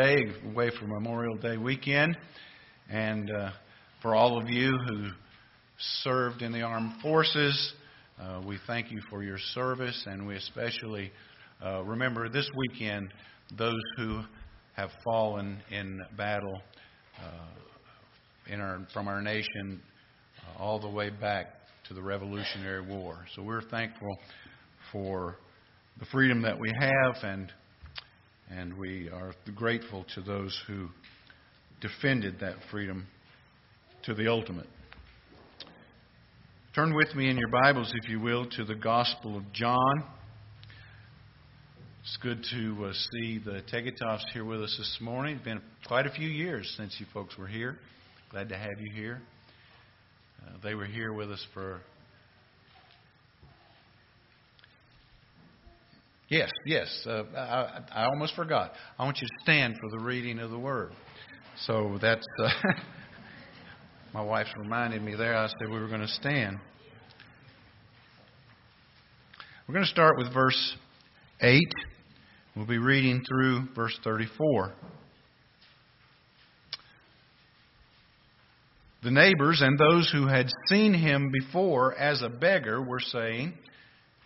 Away for Memorial Day weekend, and uh, for all of you who served in the armed forces, uh, we thank you for your service, and we especially uh, remember this weekend those who have fallen in battle uh, in our, from our nation uh, all the way back to the Revolutionary War. So we're thankful for the freedom that we have and and we are grateful to those who defended that freedom to the ultimate. Turn with me in your Bibles, if you will, to the Gospel of John. It's good to uh, see the Tegetofs here with us this morning. It's been quite a few years since you folks were here. Glad to have you here. Uh, they were here with us for Yes, yes. Uh, I, I almost forgot. I want you to stand for the reading of the word. So that's. Uh, my wife's reminded me there. I said we were going to stand. We're going to start with verse 8. We'll be reading through verse 34. The neighbors and those who had seen him before as a beggar were saying,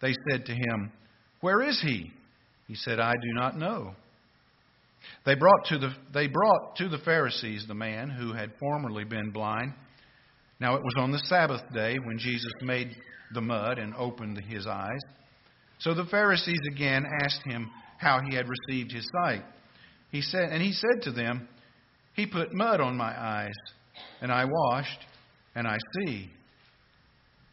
They said to him, Where is he? He said, I do not know. They brought to the, they brought to the Pharisees the man who had formerly been blind. Now it was on the Sabbath day when Jesus made the mud and opened his eyes. So the Pharisees again asked him how he had received his sight. He said, and he said to them, He put mud on my eyes, and I washed, and I see.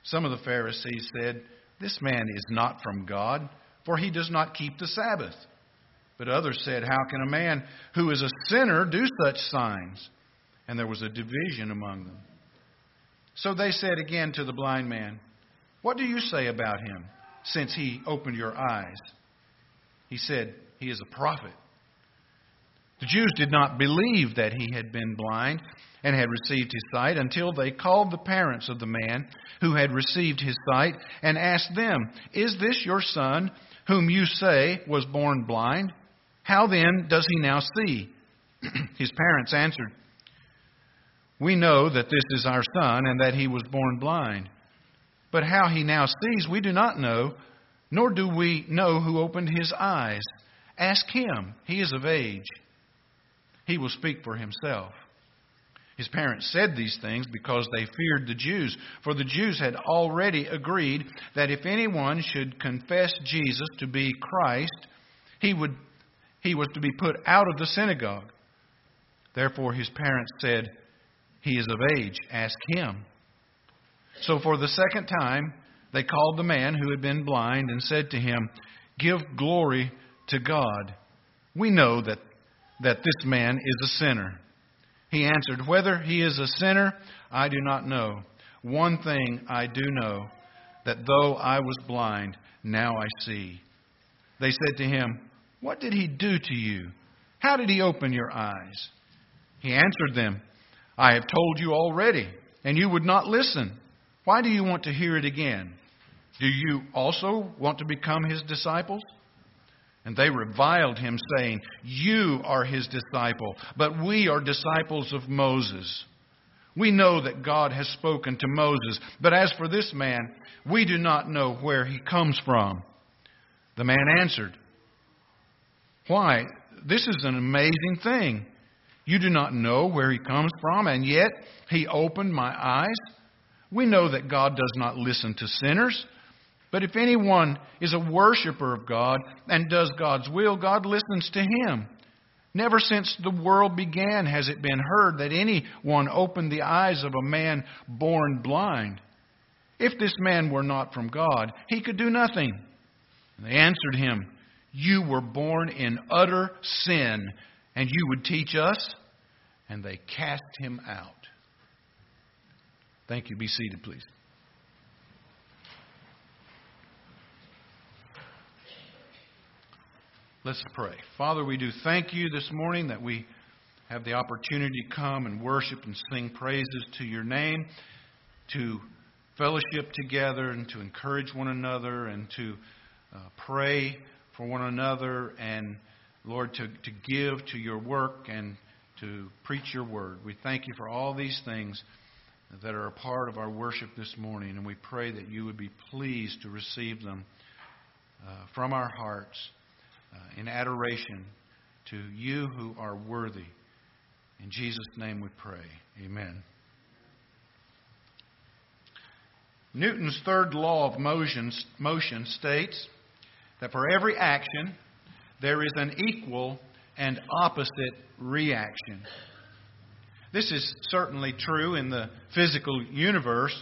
Some of the Pharisees said, this man is not from God, for he does not keep the Sabbath. But others said, How can a man who is a sinner do such signs? And there was a division among them. So they said again to the blind man, What do you say about him, since he opened your eyes? He said, He is a prophet. The Jews did not believe that he had been blind and had received his sight until they called the parents of the man who had received his sight and asked them, Is this your son, whom you say was born blind? How then does he now see? his parents answered, We know that this is our son and that he was born blind. But how he now sees, we do not know, nor do we know who opened his eyes. Ask him. He is of age. He will speak for himself. His parents said these things because they feared the Jews, for the Jews had already agreed that if anyone should confess Jesus to be Christ, he would he was to be put out of the synagogue. Therefore his parents said, He is of age, ask him. So for the second time they called the man who had been blind and said to him, Give glory to God. We know that, that this man is a sinner. He answered, Whether he is a sinner, I do not know. One thing I do know, that though I was blind, now I see. They said to him, What did he do to you? How did he open your eyes? He answered them, I have told you already, and you would not listen. Why do you want to hear it again? Do you also want to become his disciples? And they reviled him, saying, You are his disciple, but we are disciples of Moses. We know that God has spoken to Moses, but as for this man, we do not know where he comes from. The man answered, Why, this is an amazing thing. You do not know where he comes from, and yet he opened my eyes. We know that God does not listen to sinners. But if anyone is a worshiper of God and does God's will, God listens to him. Never since the world began has it been heard that anyone opened the eyes of a man born blind. If this man were not from God, he could do nothing. And they answered him, You were born in utter sin, and you would teach us? and they cast him out. Thank you. Be seated, please. Let's pray. Father, we do thank you this morning that we have the opportunity to come and worship and sing praises to your name, to fellowship together and to encourage one another and to uh, pray for one another and, Lord, to, to give to your work and to preach your word. We thank you for all these things that are a part of our worship this morning, and we pray that you would be pleased to receive them uh, from our hearts uh, in adoration to you who are worthy. In Jesus' name we pray. Amen. Newton's third law of motion, motion states that for every action, there is an equal and opposite reaction. This is certainly true in the physical universe,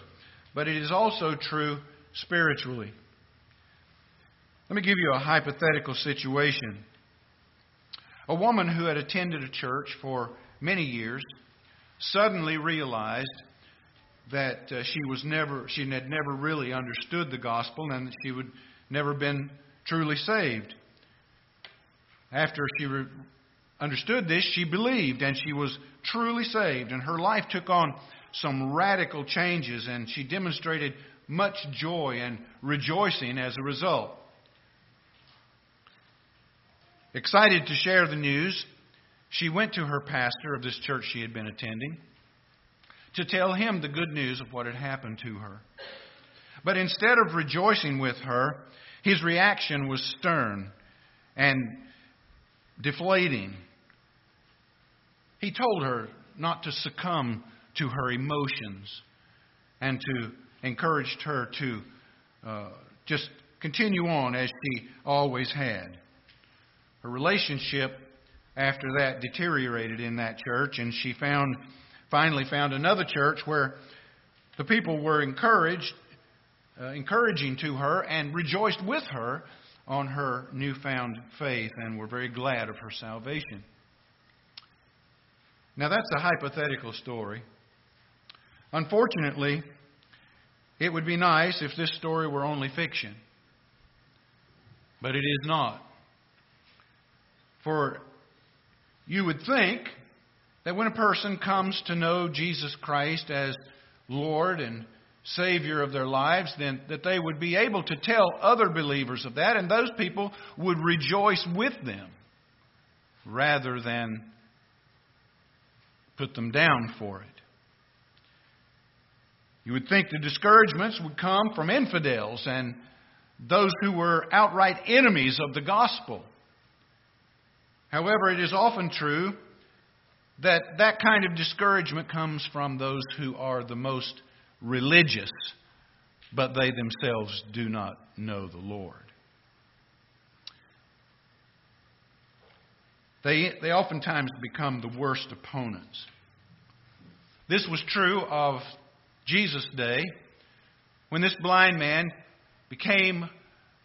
but it is also true spiritually. Let me give you a hypothetical situation. A woman who had attended a church for many years suddenly realized that uh, she was never she had never really understood the gospel and that she would never been truly saved. After she re- understood this, she believed and she was truly saved and her life took on some radical changes and she demonstrated much joy and rejoicing as a result. Excited to share the news, she went to her pastor of this church she had been attending to tell him the good news of what had happened to her. But instead of rejoicing with her, his reaction was stern and deflating. He told her not to succumb to her emotions and to encouraged her to uh, just continue on as she always had. Her relationship after that deteriorated in that church, and she found finally found another church where the people were encouraged, uh, encouraging to her, and rejoiced with her on her newfound faith, and were very glad of her salvation. Now that's a hypothetical story. Unfortunately, it would be nice if this story were only fiction. But it is not. For you would think that when a person comes to know Jesus Christ as Lord and Savior of their lives, then that they would be able to tell other believers of that, and those people would rejoice with them rather than put them down for it. You would think the discouragements would come from infidels and those who were outright enemies of the gospel. However, it is often true that that kind of discouragement comes from those who are the most religious, but they themselves do not know the Lord. They, they oftentimes become the worst opponents. This was true of Jesus' day when this blind man became,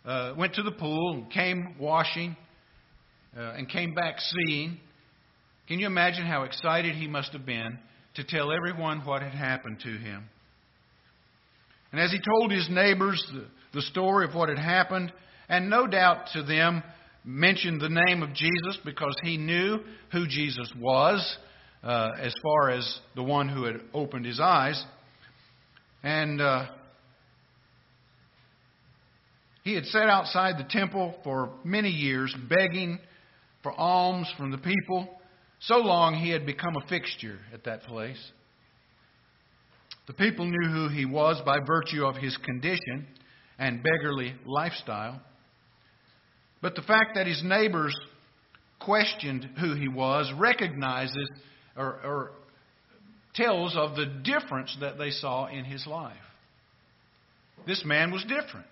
uh, went to the pool, and came washing, uh, and came back seeing. Can you imagine how excited he must have been to tell everyone what had happened to him? And as he told his neighbors the, the story of what had happened, and no doubt to them mentioned the name of Jesus because he knew who Jesus was uh, as far as the one who had opened his eyes. And uh, he had sat outside the temple for many years begging for alms from the people. So long he had become a fixture at that place. The people knew who he was by virtue of his condition and beggarly lifestyle. But the fact that his neighbors questioned who he was recognizes or, or tells of the difference that they saw in his life. This man was different.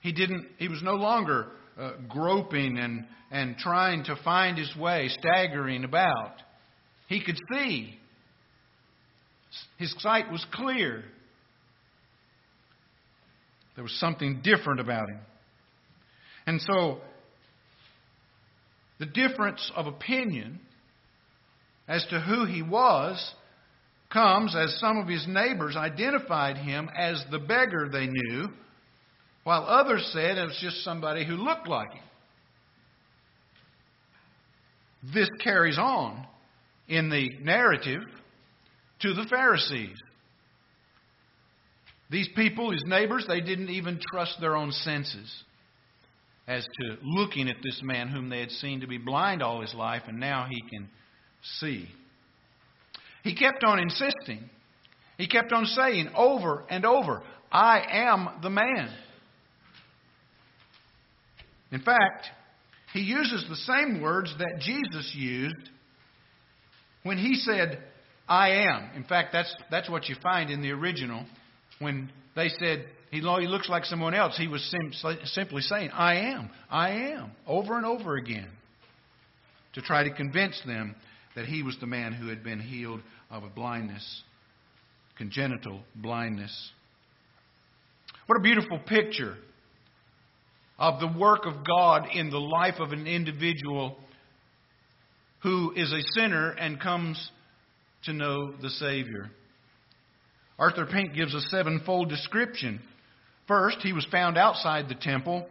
He didn't. He was no longer uh, groping and and trying to find his way, staggering about. He could see. His sight was clear. There was something different about him. And so, the difference of opinion as to who he was comes as some of his neighbors identified him as the beggar they knew, while others said it was just somebody who looked like him. This carries on in the narrative to the Pharisees. These people, his neighbors, they didn't even trust their own senses as to looking at this man whom they had seen to be blind all his life, and now he can see. He kept on insisting. He kept on saying over and over, I am the man. In fact, he uses the same words that Jesus used when he said, I am. In fact, that's, that's what you find in the original. When they said, he, looks like someone else, he was sim- simply saying, I am, I am, over and over again, to try to convince them that he was the man who had been healed of a blindness, congenital blindness. What a beautiful picture of the work of God in the life of an individual who is a sinner and comes to know the Savior. Arthur Pink gives a sevenfold description. First, he was found outside the temple,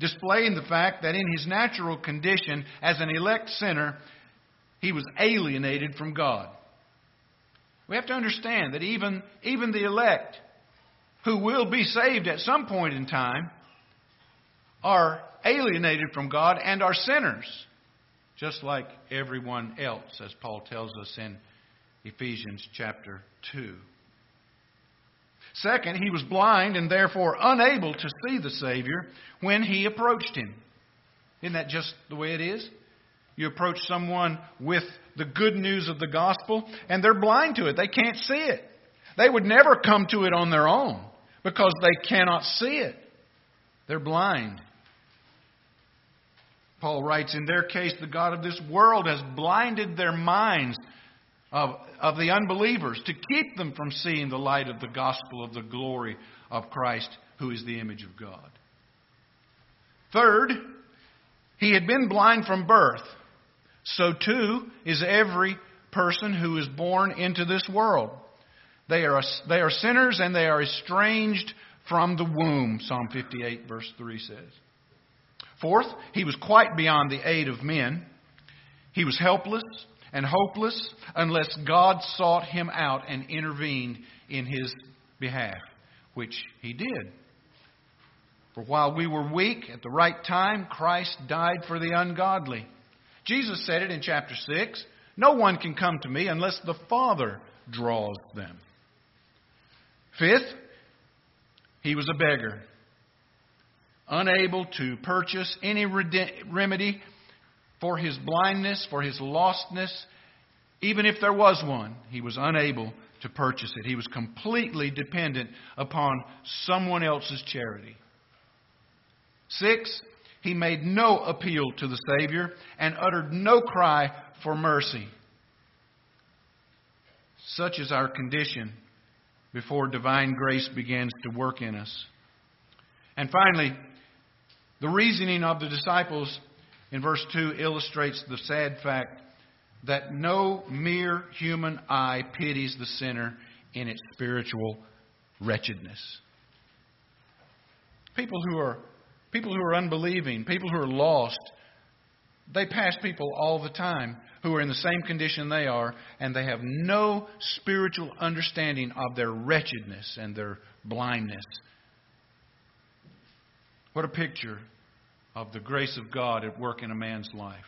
displaying the fact that in his natural condition as an elect sinner, he was alienated from God. We have to understand that even, even the elect who will be saved at some point in time are alienated from God and are sinners, just like everyone else, as Paul tells us in Ephesians chapter 2. Second, he was blind and therefore unable to see the Savior when he approached him. Isn't that just the way it is? You approach someone with the good news of the gospel, and they're blind to it. They can't see it. They would never come to it on their own because they cannot see it. They're blind. Paul writes, In their case, the God of this world has blinded their minds of, of the unbelievers to keep them from seeing the light of the gospel of the glory of Christ, who is the image of God. Third, he had been blind from birth. So too is every person who is born into this world. They are, they are sinners and they are estranged from the womb, Psalm 58, verse 3 says. Fourth, he was quite beyond the aid of men. He was helpless and hopeless unless God sought him out and intervened in his behalf, which he did. For while we were weak at the right time, Christ died for the ungodly. Jesus said it in chapter 6 No one can come to me unless the Father draws them. Fifth, he was a beggar, unable to purchase any remedy for his blindness, for his lostness. Even if there was one, he was unable to purchase it. He was completely dependent upon someone else's charity. Six, he made no appeal to the Savior and uttered no cry for mercy. Such is our condition before divine grace begins to work in us. And finally, the reasoning of the disciples in verse 2 illustrates the sad fact that no mere human eye pities the sinner in its spiritual wretchedness. People who are People who are unbelieving, people who are lost, they pass people all the time who are in the same condition they are, and they have no spiritual understanding of their wretchedness and their blindness. What a picture of the grace of God at work in a man's life.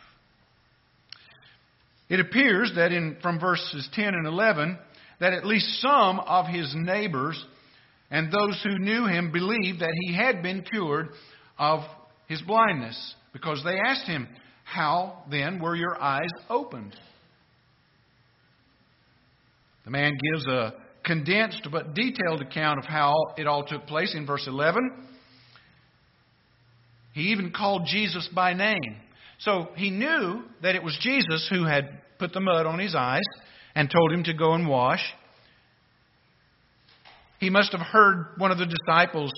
It appears that in, from verses 10 and 11 that at least some of his neighbors and those who knew him believed that he had been cured of his blindness because they asked him, How then were your eyes opened? The man gives a condensed but detailed account of how it all took place in verse 11. He even called Jesus by name. So he knew that it was Jesus who had put the mud on his eyes and told him to go and wash. He must have heard one of the disciples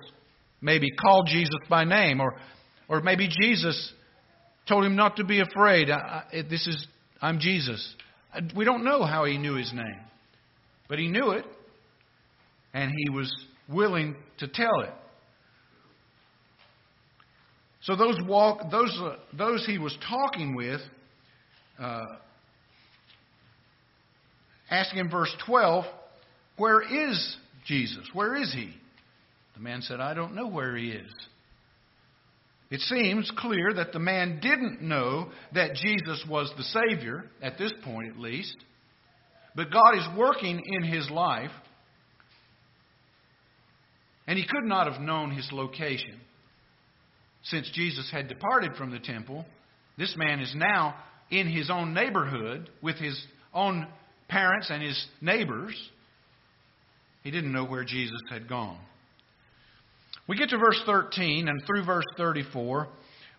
maybe called Jesus by name, or, or maybe Jesus told him not to be afraid. I, I, this is, I'm Jesus. We don't know how he knew his name, but he knew it, and he was willing to tell it. So those walk, those uh, those he was talking with, uh, asking in verse twelve, "Where is Jesus? Where is he?" The man said, "I don't know where he is." It seems clear that the man didn't know that Jesus was the Savior, at this point at least. But God is working in his life, and he could not have known his location. Since Jesus had departed from the temple, this man is now in his own neighborhood with his own parents and his neighbors. He didn't know where Jesus had gone. We get to verse 13, and through verse 34,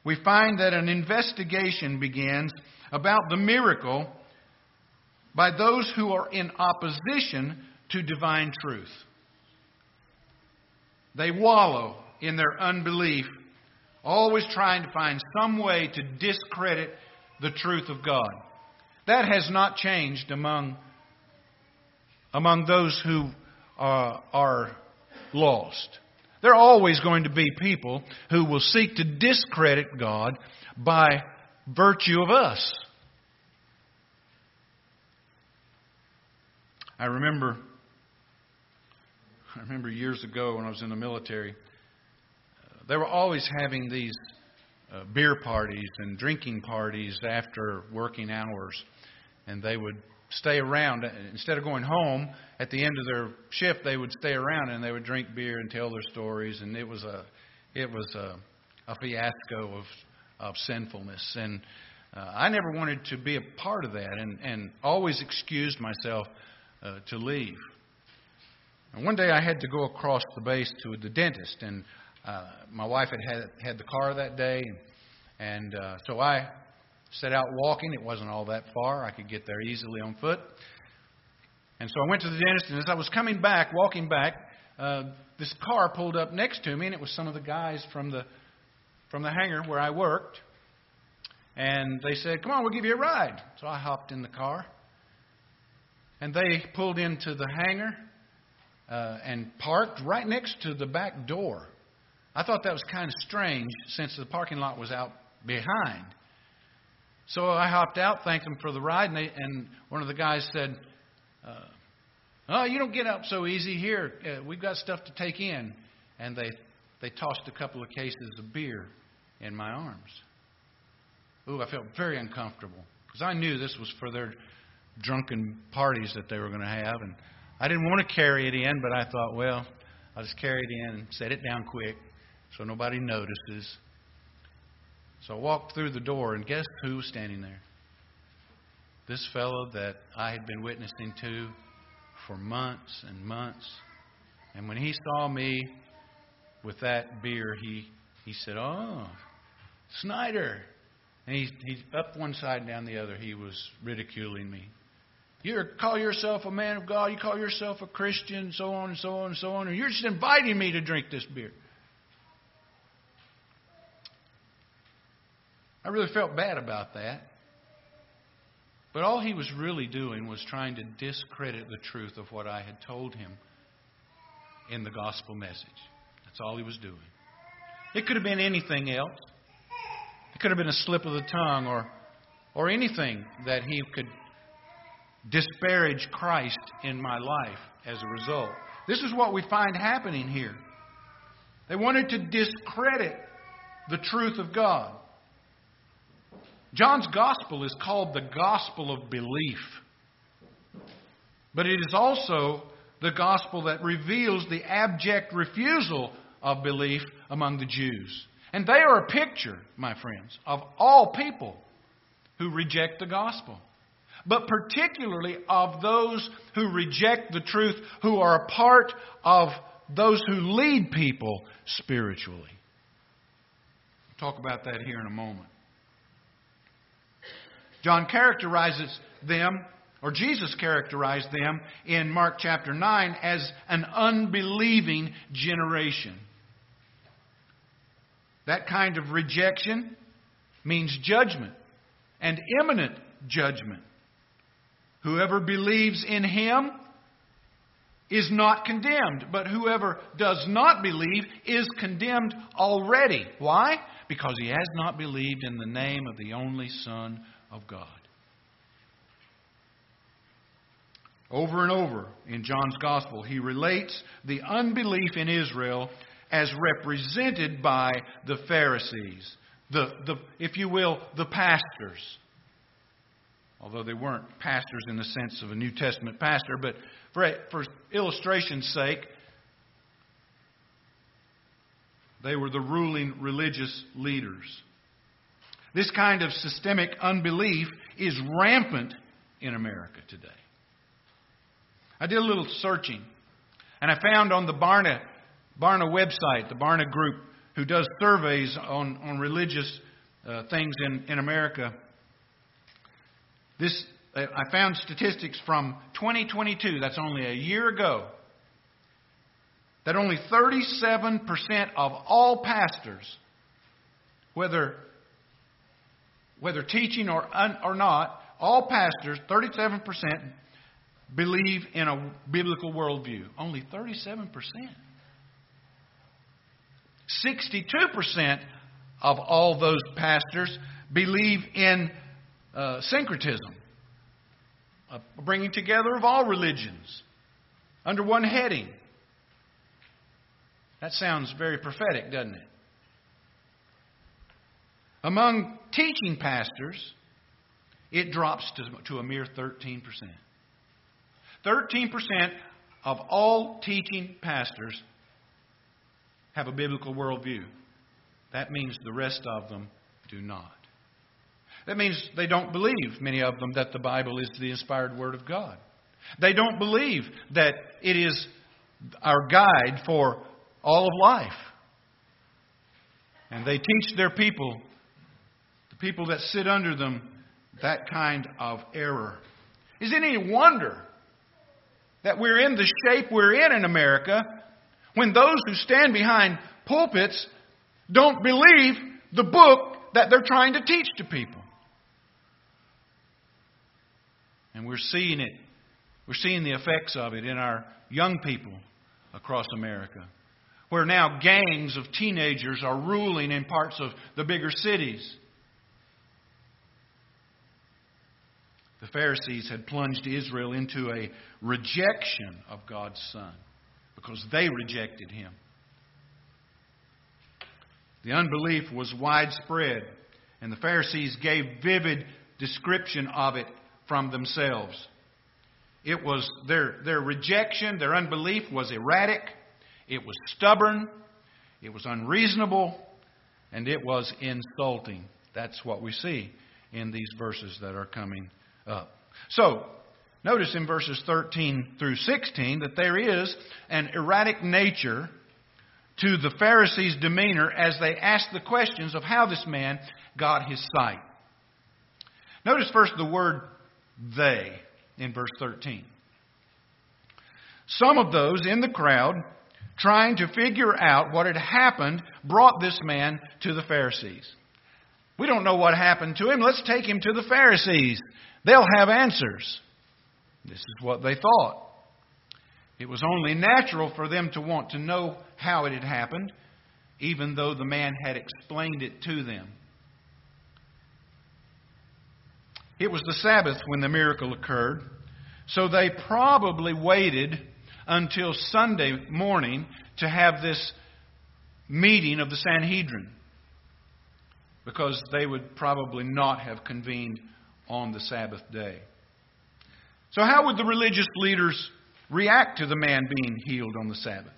we find that an investigation begins about the miracle by those who are in opposition to divine truth. They wallow in their unbelief, always trying to find some way to discredit the truth of God. That has not changed among, among those who uh, are lost. There are always going to be people who will seek to discredit God by virtue of us. I remember I remember years ago when I was in the military, they were always having these uh, beer parties and drinking parties after working hours, and they would stay around. Instead of going home at the end of their shift, they would stay around and they would drink beer and tell their stories. And it was a, it was a, a fiasco of, of sinfulness. And uh, I never wanted to be a part of that, and, and always excused myself uh, to leave. And one day I had to go across the base to the dentist, and uh, my wife had, had had the car that day, and, uh, so I set out walking. It wasn't all that far. I could get there easily on foot. And so I went to the dentist, and as I was coming back, walking back, uh, this car pulled up next to me, and it was some of the guys from the from the hangar where I worked. And they said, "Come on, we'll give you a ride." So I hopped in the car, and they pulled into the hangar uh, and parked right next to the back door. I thought that was kind of strange since the parking lot was out behind. So I hopped out, thanked them for the ride, and, they, and one of the guys said, uh, "Oh, you don't get up so easy here. Uh, we've got stuff to take in." And they they tossed a couple of cases of beer in my arms. Ooh, I felt very uncomfortable because I knew this was for their drunken parties that they were going to have, and I didn't want to carry it in, but I thought, well, I'll just carry it in and set it down quick so nobody notices. So I walked through the door, and guess who was standing there? This fellow that I had been witnessing to for months and months. And when he saw me with that beer, he, he said, Oh, Snyder. And he, he's up one side and down the other. He was ridiculing me. You call yourself a man of God, you call yourself a Christian, so on and so on and so on, and you're just inviting me to drink this beer. I really felt bad about that. But all he was really doing was trying to discredit the truth of what I had told him in the gospel message. That's all he was doing. It could have been anything else. It could have been a slip of the tongue or, or anything that he could disparage Christ in my life as a result. This is what we find happening here. They wanted to discredit the truth of God. John's gospel is called the gospel of belief. But it is also the gospel that reveals the abject refusal of belief among the Jews. And they are a picture, my friends, of all people who reject the gospel. But particularly of those who reject the truth, who are a part of those who lead people spiritually. We'll talk about that here in a moment. John characterizes them, or Jesus characterized them in Mark chapter 9 as an unbelieving generation. That kind of rejection means judgment and imminent judgment. Whoever believes in him is not condemned, but whoever does not believe is condemned already. Why? Because he has not believed in the name of the only Son of God. Over and over in John's Gospel, he relates the unbelief in Israel as represented by the Pharisees, the, the, if you will, the pastors. Although they weren't pastors in the sense of a New Testament pastor, but for, for illustration's sake, they were the ruling religious leaders. This kind of systemic unbelief is rampant in America today. I did a little searching, and I found on the Barna, Barna website, the Barna group, who does surveys on, on religious uh, things in, in America, this I found statistics from 2022, that's only a year ago, that only 37% of all pastors, whether, whether teaching or, un, or not, all pastors, 37%, believe in a biblical worldview. Only 37%. 62% of all those pastors believe in uh, syncretism a bringing together of all religions under one heading. That sounds very prophetic, doesn't it? Among teaching pastors, it drops to, to a mere 13%. 13% of all teaching pastors have a biblical worldview. That means the rest of them do not. That means they don't believe, many of them, that the Bible is the inspired Word of God. They don't believe that it is our guide for all of life. And they teach their people, people that sit under them, that kind of error. Is it any wonder that we're in the shape we're in in America when those who stand behind pulpits don't believe the book that they're trying to teach to people? And we're seeing it. We're seeing the effects of it in our young people across America, where now gangs of teenagers are ruling in parts of the bigger cities. The Pharisees had plunged Israel into a rejection of God's Son because they rejected him. The unbelief was widespread, and the Pharisees gave vivid description of it from themselves. It was their, their rejection, their unbelief was erratic, it was stubborn, it was unreasonable, and it was insulting. That's what we see in these verses that are coming up. So, notice in verses 13 through 16 that there is an erratic nature to the Pharisees' demeanor as they ask the questions of how this man got his sight. Notice first the word they in verse 13. Some of those in the crowd, trying to figure out what had happened, brought this man to the Pharisees. We don't know what happened to him. Let's take him to the Pharisees. They'll have answers. This is what they thought. It was only natural for them to want to know how it had happened, even though the man had explained it to them. It was the Sabbath when the miracle occurred, so they probably waited until Sunday morning to have this meeting of the Sanhedrin because they would probably not have convened on the Sabbath day. So, how would the religious leaders react to the man being healed on the Sabbath?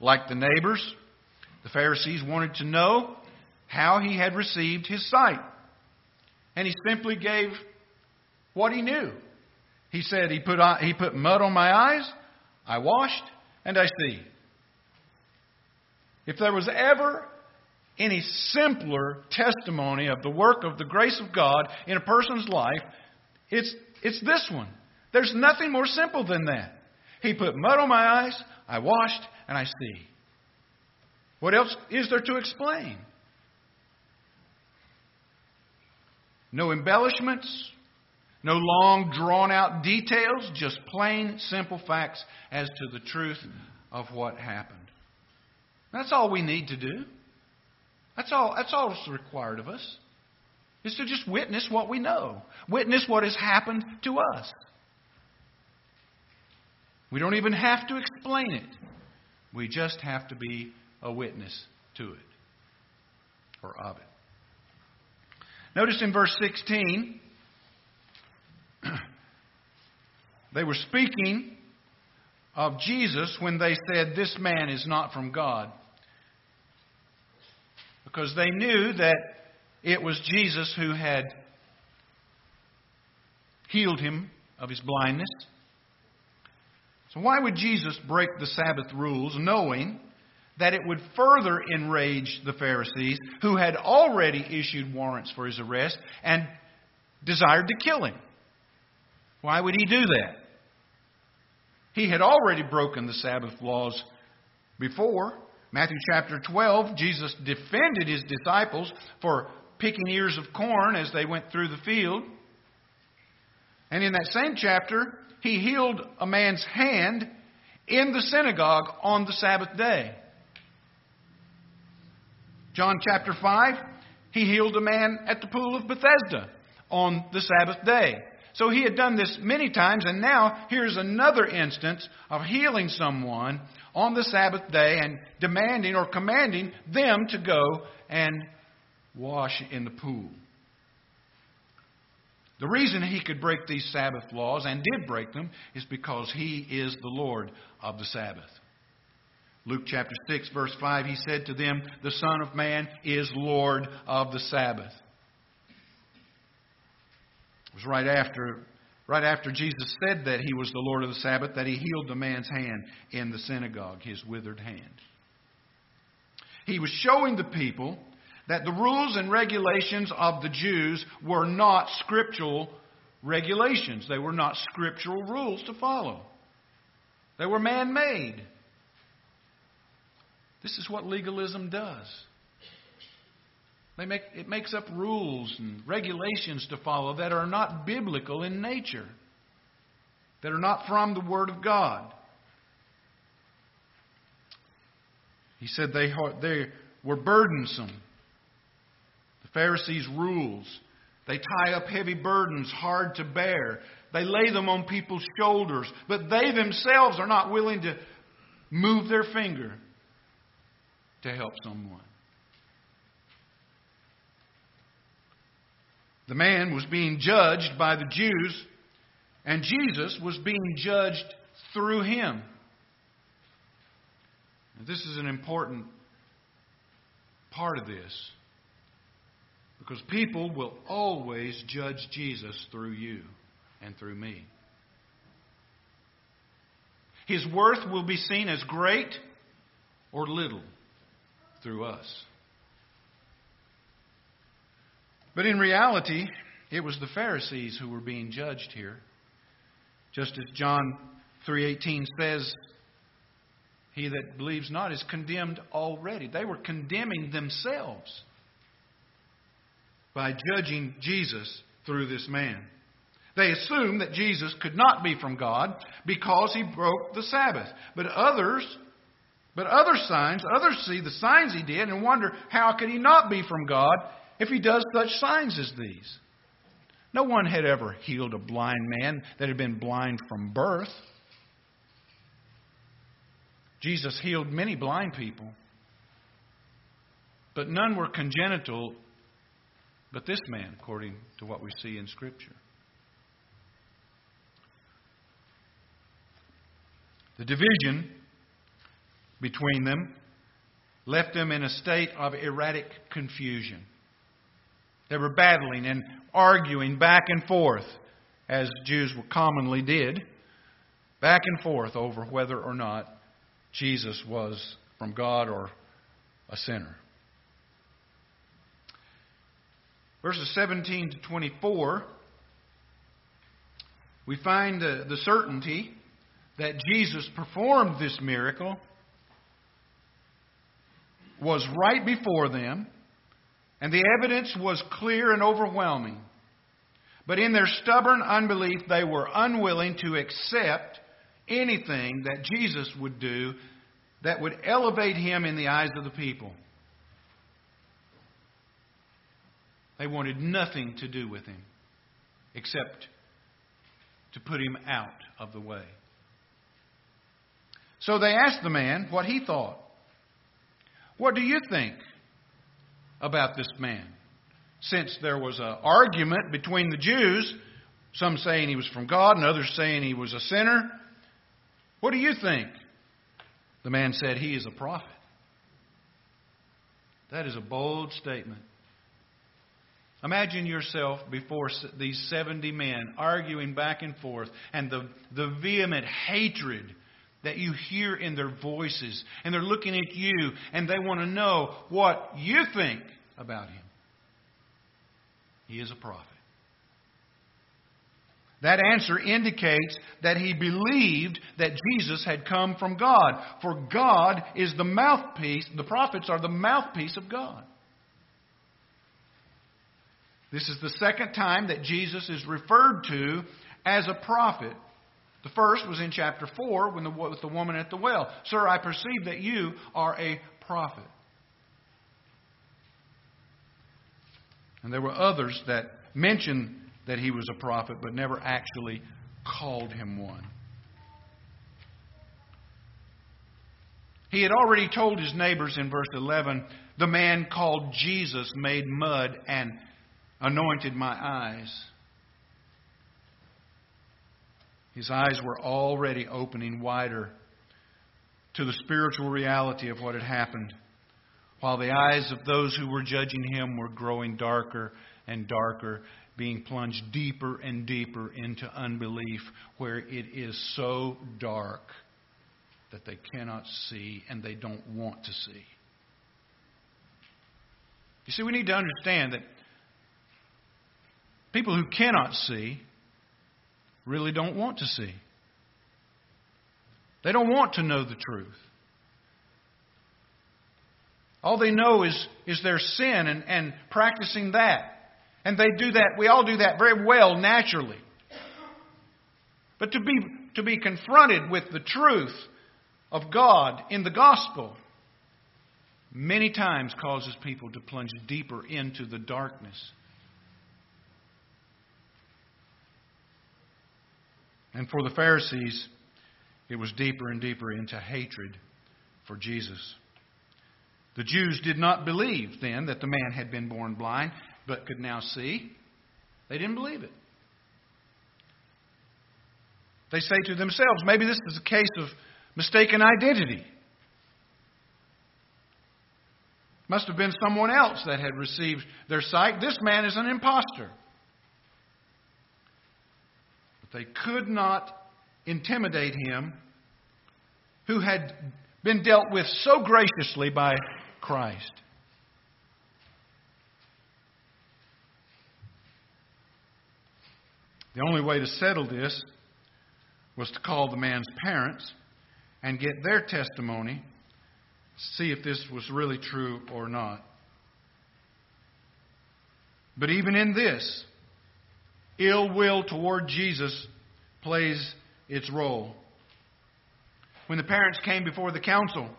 Like the neighbors, the Pharisees wanted to know how he had received his sight. And he simply gave what he knew. He said, He put, he put mud on my eyes, I washed, and I see. If there was ever any simpler testimony of the work of the grace of God in a person's life, it's, it's this one. There's nothing more simple than that. He put mud on my eyes, I washed, and I see. What else is there to explain? No embellishments, No long, drawn out details, just plain, simple facts as to the truth of what happened. That's all we need to do. That's all, that's all that's required of us, is to just witness what we know, witness what has happened to us. We don't even have to explain it, we just have to be a witness to it or of it. Notice in verse 16, they were speaking of Jesus when they said, This man is not from God. Because they knew that it was Jesus who had healed him of his blindness. So, why would Jesus break the Sabbath rules knowing that it would further enrage the Pharisees who had already issued warrants for his arrest and desired to kill him? Why would he do that? He had already broken the Sabbath laws before. Matthew chapter 12, Jesus defended his disciples for picking ears of corn as they went through the field. And in that same chapter, he healed a man's hand in the synagogue on the Sabbath day. John chapter 5, he healed a man at the pool of Bethesda on the Sabbath day. So he had done this many times, and now here's another instance of healing someone on the Sabbath day and demanding or commanding them to go and wash in the pool. The reason he could break these Sabbath laws and did break them is because he is the Lord of the Sabbath. Luke chapter 6, verse 5, he said to them, The Son of Man is Lord of the Sabbath. It was right after, right after Jesus said that he was the Lord of the Sabbath that he healed the man's hand in the synagogue, his withered hand. He was showing the people that the rules and regulations of the Jews were not scriptural regulations. They were not scriptural rules to follow. They were man made. This is what legalism does. They make, it makes up rules and regulations to follow that are not biblical in nature, that are not from the Word of God. He said they, they were burdensome. The Pharisees' rules. They tie up heavy burdens hard to bear. They lay them on people's shoulders, but they themselves are not willing to move their finger to help someone. The man was being judged by the Jews, and Jesus was being judged through him. Now, this is an important part of this because people will always judge Jesus through you and through me. His worth will be seen as great or little through us. But in reality, it was the Pharisees who were being judged here. Just as John 3:18 says, he that believes not is condemned already. They were condemning themselves by judging Jesus through this man. They assumed that Jesus could not be from God because he broke the Sabbath. But others but other signs, others see the signs he did and wonder how could he not be from God if he does such signs as these? No one had ever healed a blind man that had been blind from birth. Jesus healed many blind people, but none were congenital, but this man, according to what we see in Scripture. The division between them left them in a state of erratic confusion. They were battling and arguing back and forth, as Jews commonly did, back and forth over whether or not Jesus was from God or a sinner. Verses 17 to 24, we find the, the certainty that Jesus performed this miracle was right before them and the evidence was clear and overwhelming. But in their stubborn unbelief, they were unwilling to accept anything that Jesus would do that would elevate him in the eyes of the people. They wanted nothing to do with him except to put him out of the way. So they asked the man what he thought. What do you think about this man? Since there was an argument between the Jews, some saying he was from God and others saying he was a sinner, what do you think? The man said, He is a prophet. That is a bold statement. Imagine yourself before these 70 men arguing back and forth and the, the vehement hatred that you hear in their voices. And they're looking at you and they want to know what you think about him. He is a prophet. That answer indicates that he believed that Jesus had come from God. For God is the mouthpiece, the prophets are the mouthpiece of God. This is the second time that Jesus is referred to as a prophet. The first was in chapter 4 when the, with the woman at the well. Sir, I perceive that you are a prophet. And there were others that mentioned that he was a prophet, but never actually called him one. He had already told his neighbors in verse 11 the man called Jesus made mud and anointed my eyes. His eyes were already opening wider to the spiritual reality of what had happened, while the eyes of those who were judging him were growing darker and darker being plunged deeper and deeper into unbelief where it is so dark that they cannot see and they don't want to see. You see, we need to understand that people who cannot see really don't want to see. They don't want to know the truth. All they know is, is their sin and, and practicing that. And they do that, we all do that very well naturally. But to be, to be confronted with the truth of God in the gospel many times causes people to plunge deeper into the darkness. And for the Pharisees, it was deeper and deeper into hatred for Jesus. The Jews did not believe then that the man had been born blind but could now see. They didn't believe it. They say to themselves, maybe this is a case of mistaken identity. Must have been someone else that had received their sight. This man is an impostor. They could not intimidate him who had been dealt with so graciously by Christ. The only way to settle this was to call the man's parents and get their testimony, see if this was really true or not. But even in this, ill will toward Jesus plays its role. When the parents came before the council,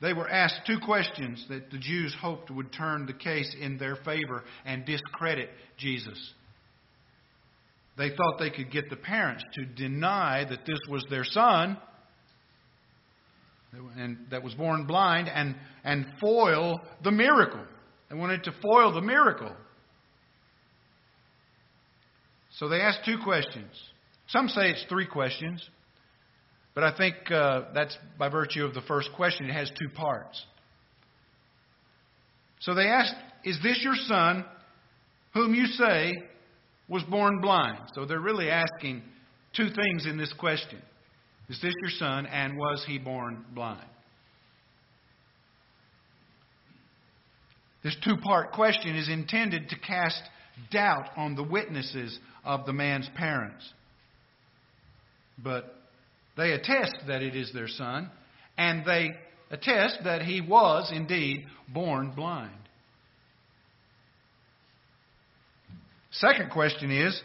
they were asked two questions that the Jews hoped would turn the case in their favor and discredit Jesus. They thought they could get the parents to deny that this was their son and that was born blind and, and foil the miracle. They wanted to foil the miracle. So they asked two questions. Some say it's three questions, but I think uh, that's by virtue of the first question. It has two parts. So they asked, Is this your son, whom you say was born blind. So they're really asking two things in this question Is this your son, and was he born blind? This two part question is intended to cast doubt on the witnesses of the man's parents. But they attest that it is their son, and they attest that he was indeed born blind. Second question is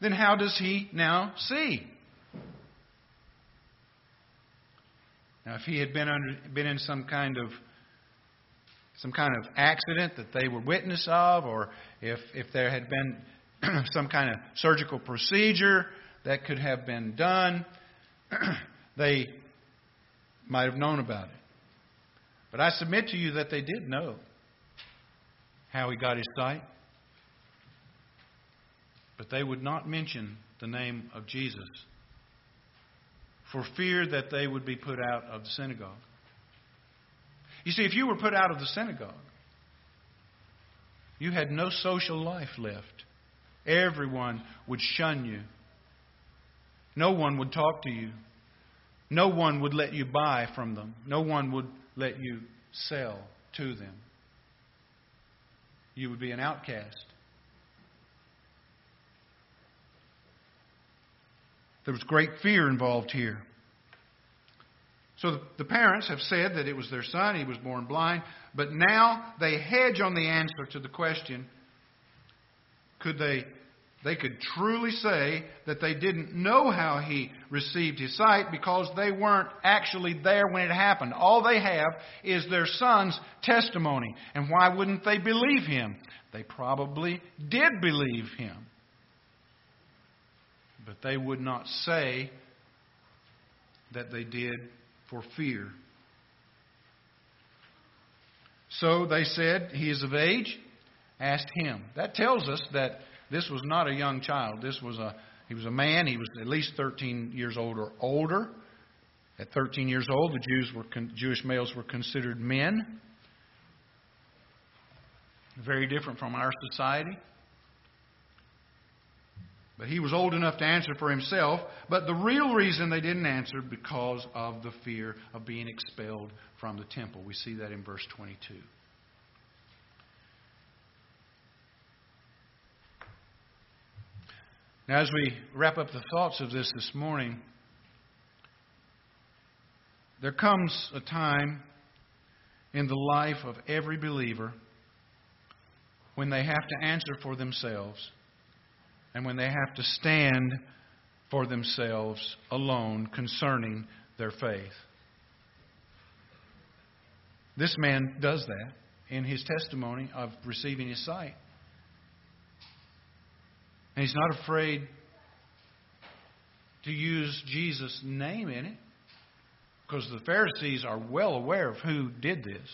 then how does he now see? Now, if he had been under, been in some kind of some kind of accident that they were witness of, or if if there had been some kind of surgical procedure that could have been done, they might have known about it. But I submit to you that they did know how he got his sight. But they would not mention the name of Jesus for fear that they would be put out of the synagogue. You see, if you were put out of the synagogue, you had no social life left. Everyone would shun you. No one would talk to you. No one would let you buy from them. No one would let you sell to them. You would be an outcast. There was great fear involved here. So the parents have said that it was their son, he was born blind, but now they hedge on the answer to the question could they they could truly say that they didn't know how he received his sight because they weren't actually there when it happened. All they have is their son's testimony. And why wouldn't they believe him? They probably did believe him. But they would not say that they did for fear. So they said, He is of age. Asked him. That tells us that this was not a young child. This was a he was a man. He was at least 13 years old or older. At 13 years old, the Jews were Jewish males were considered men. Very different from our society. But he was old enough to answer for himself. But the real reason they didn't answer because of the fear of being expelled from the temple. We see that in verse 22. Now, as we wrap up the thoughts of this this morning, there comes a time in the life of every believer when they have to answer for themselves and when they have to stand for themselves alone concerning their faith. This man does that in his testimony of receiving his sight. And he's not afraid to use Jesus' name in it because the Pharisees are well aware of who did this.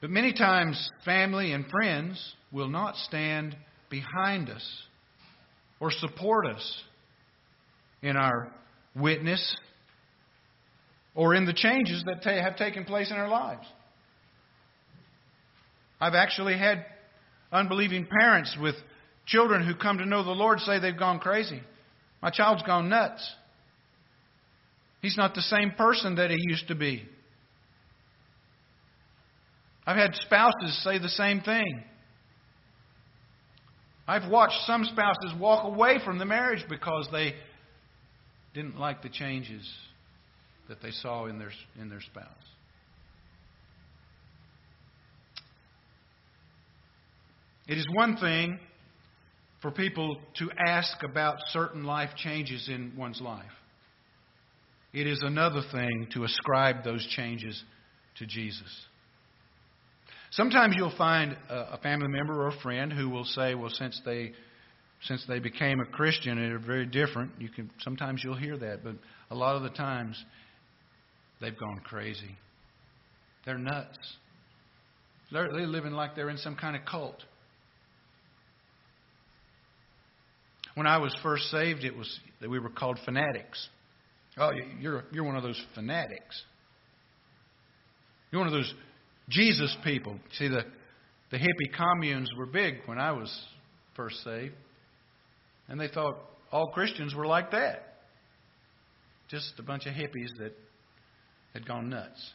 But many times, family and friends will not stand behind us or support us in our witness or in the changes that have taken place in our lives. I've actually had unbelieving parents with children who come to know the Lord say they've gone crazy. My child's gone nuts. He's not the same person that he used to be. I've had spouses say the same thing. I've watched some spouses walk away from the marriage because they didn't like the changes that they saw in their, in their spouse. It is one thing for people to ask about certain life changes in one's life. It is another thing to ascribe those changes to Jesus. Sometimes you'll find a family member or a friend who will say, "Well, since they since they became a Christian, they're very different." You can sometimes you'll hear that, but a lot of the times they've gone crazy. They're nuts. They're, they're living like they're in some kind of cult. When I was first saved, it was that we were called fanatics. Oh, you're you're one of those fanatics. You're one of those Jesus people. See, the the hippie communes were big when I was first saved, and they thought all Christians were like that. Just a bunch of hippies that had gone nuts.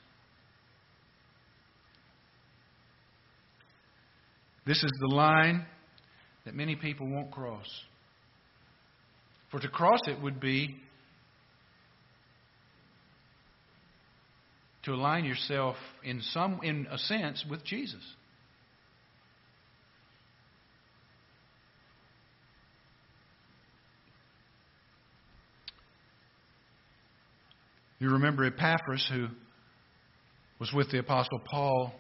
This is the line that many people won't cross. For to cross it would be to align yourself in some in a sense with Jesus. You remember Epaphras who was with the apostle Paul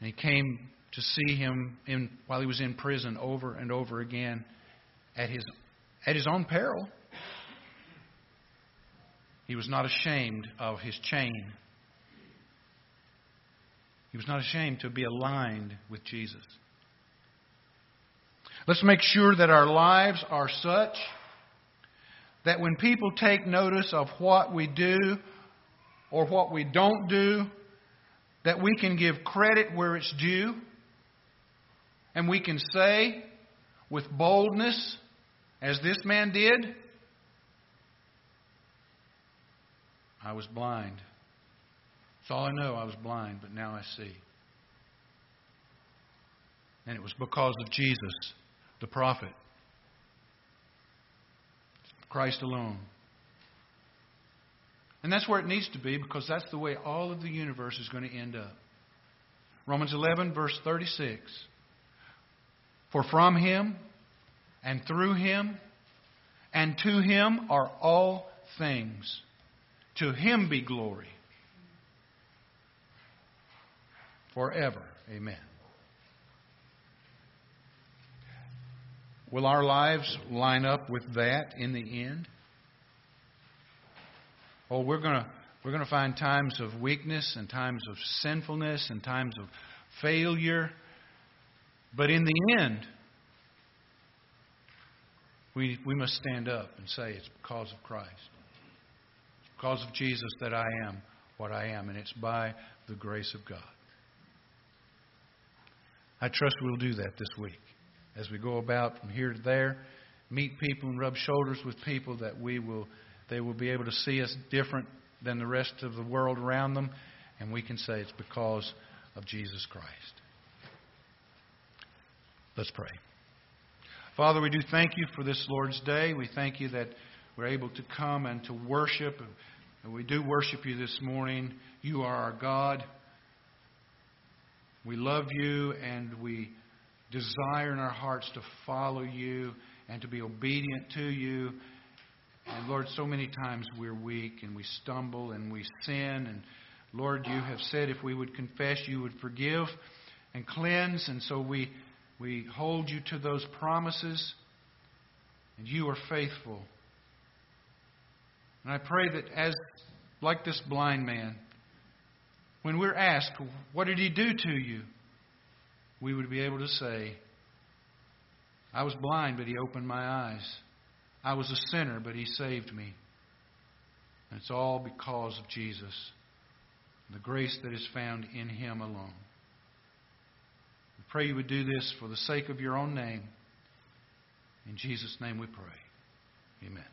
and he came to see him in, while he was in prison over and over again at his at his own peril. He was not ashamed of his chain. He was not ashamed to be aligned with Jesus. Let's make sure that our lives are such that when people take notice of what we do or what we don't do, that we can give credit where it's due, and we can say with boldness, as this man did, I was blind. That's all I know. I was blind, but now I see. And it was because of Jesus, the prophet. Christ alone. And that's where it needs to be because that's the way all of the universe is going to end up. Romans 11, verse 36. For from him and through him and to him are all things. To him be glory forever. Amen. Will our lives line up with that in the end? Oh, we're going to we're going to find times of weakness and times of sinfulness and times of failure. But in the end, we, we must stand up and say it's because of Christ. It's because of Jesus that I am what I am, and it's by the grace of God. I trust we'll do that this week as we go about from here to there, meet people and rub shoulders with people that we will they will be able to see us different than the rest of the world around them, and we can say it's because of Jesus Christ. Let's pray. Father, we do thank you for this Lord's Day. We thank you that we're able to come and to worship. And we do worship you this morning. You are our God. We love you and we desire in our hearts to follow you and to be obedient to you. And Lord, so many times we're weak and we stumble and we sin. And Lord, you have said if we would confess, you would forgive and cleanse. And so we, we hold you to those promises. And you are faithful. And I pray that as, like this blind man, when we're asked, What did he do to you? we would be able to say, I was blind, but He opened my eyes. I was a sinner, but He saved me. And it's all because of Jesus, the grace that is found in Him alone. Pray you would do this for the sake of your own name. In Jesus' name we pray. Amen.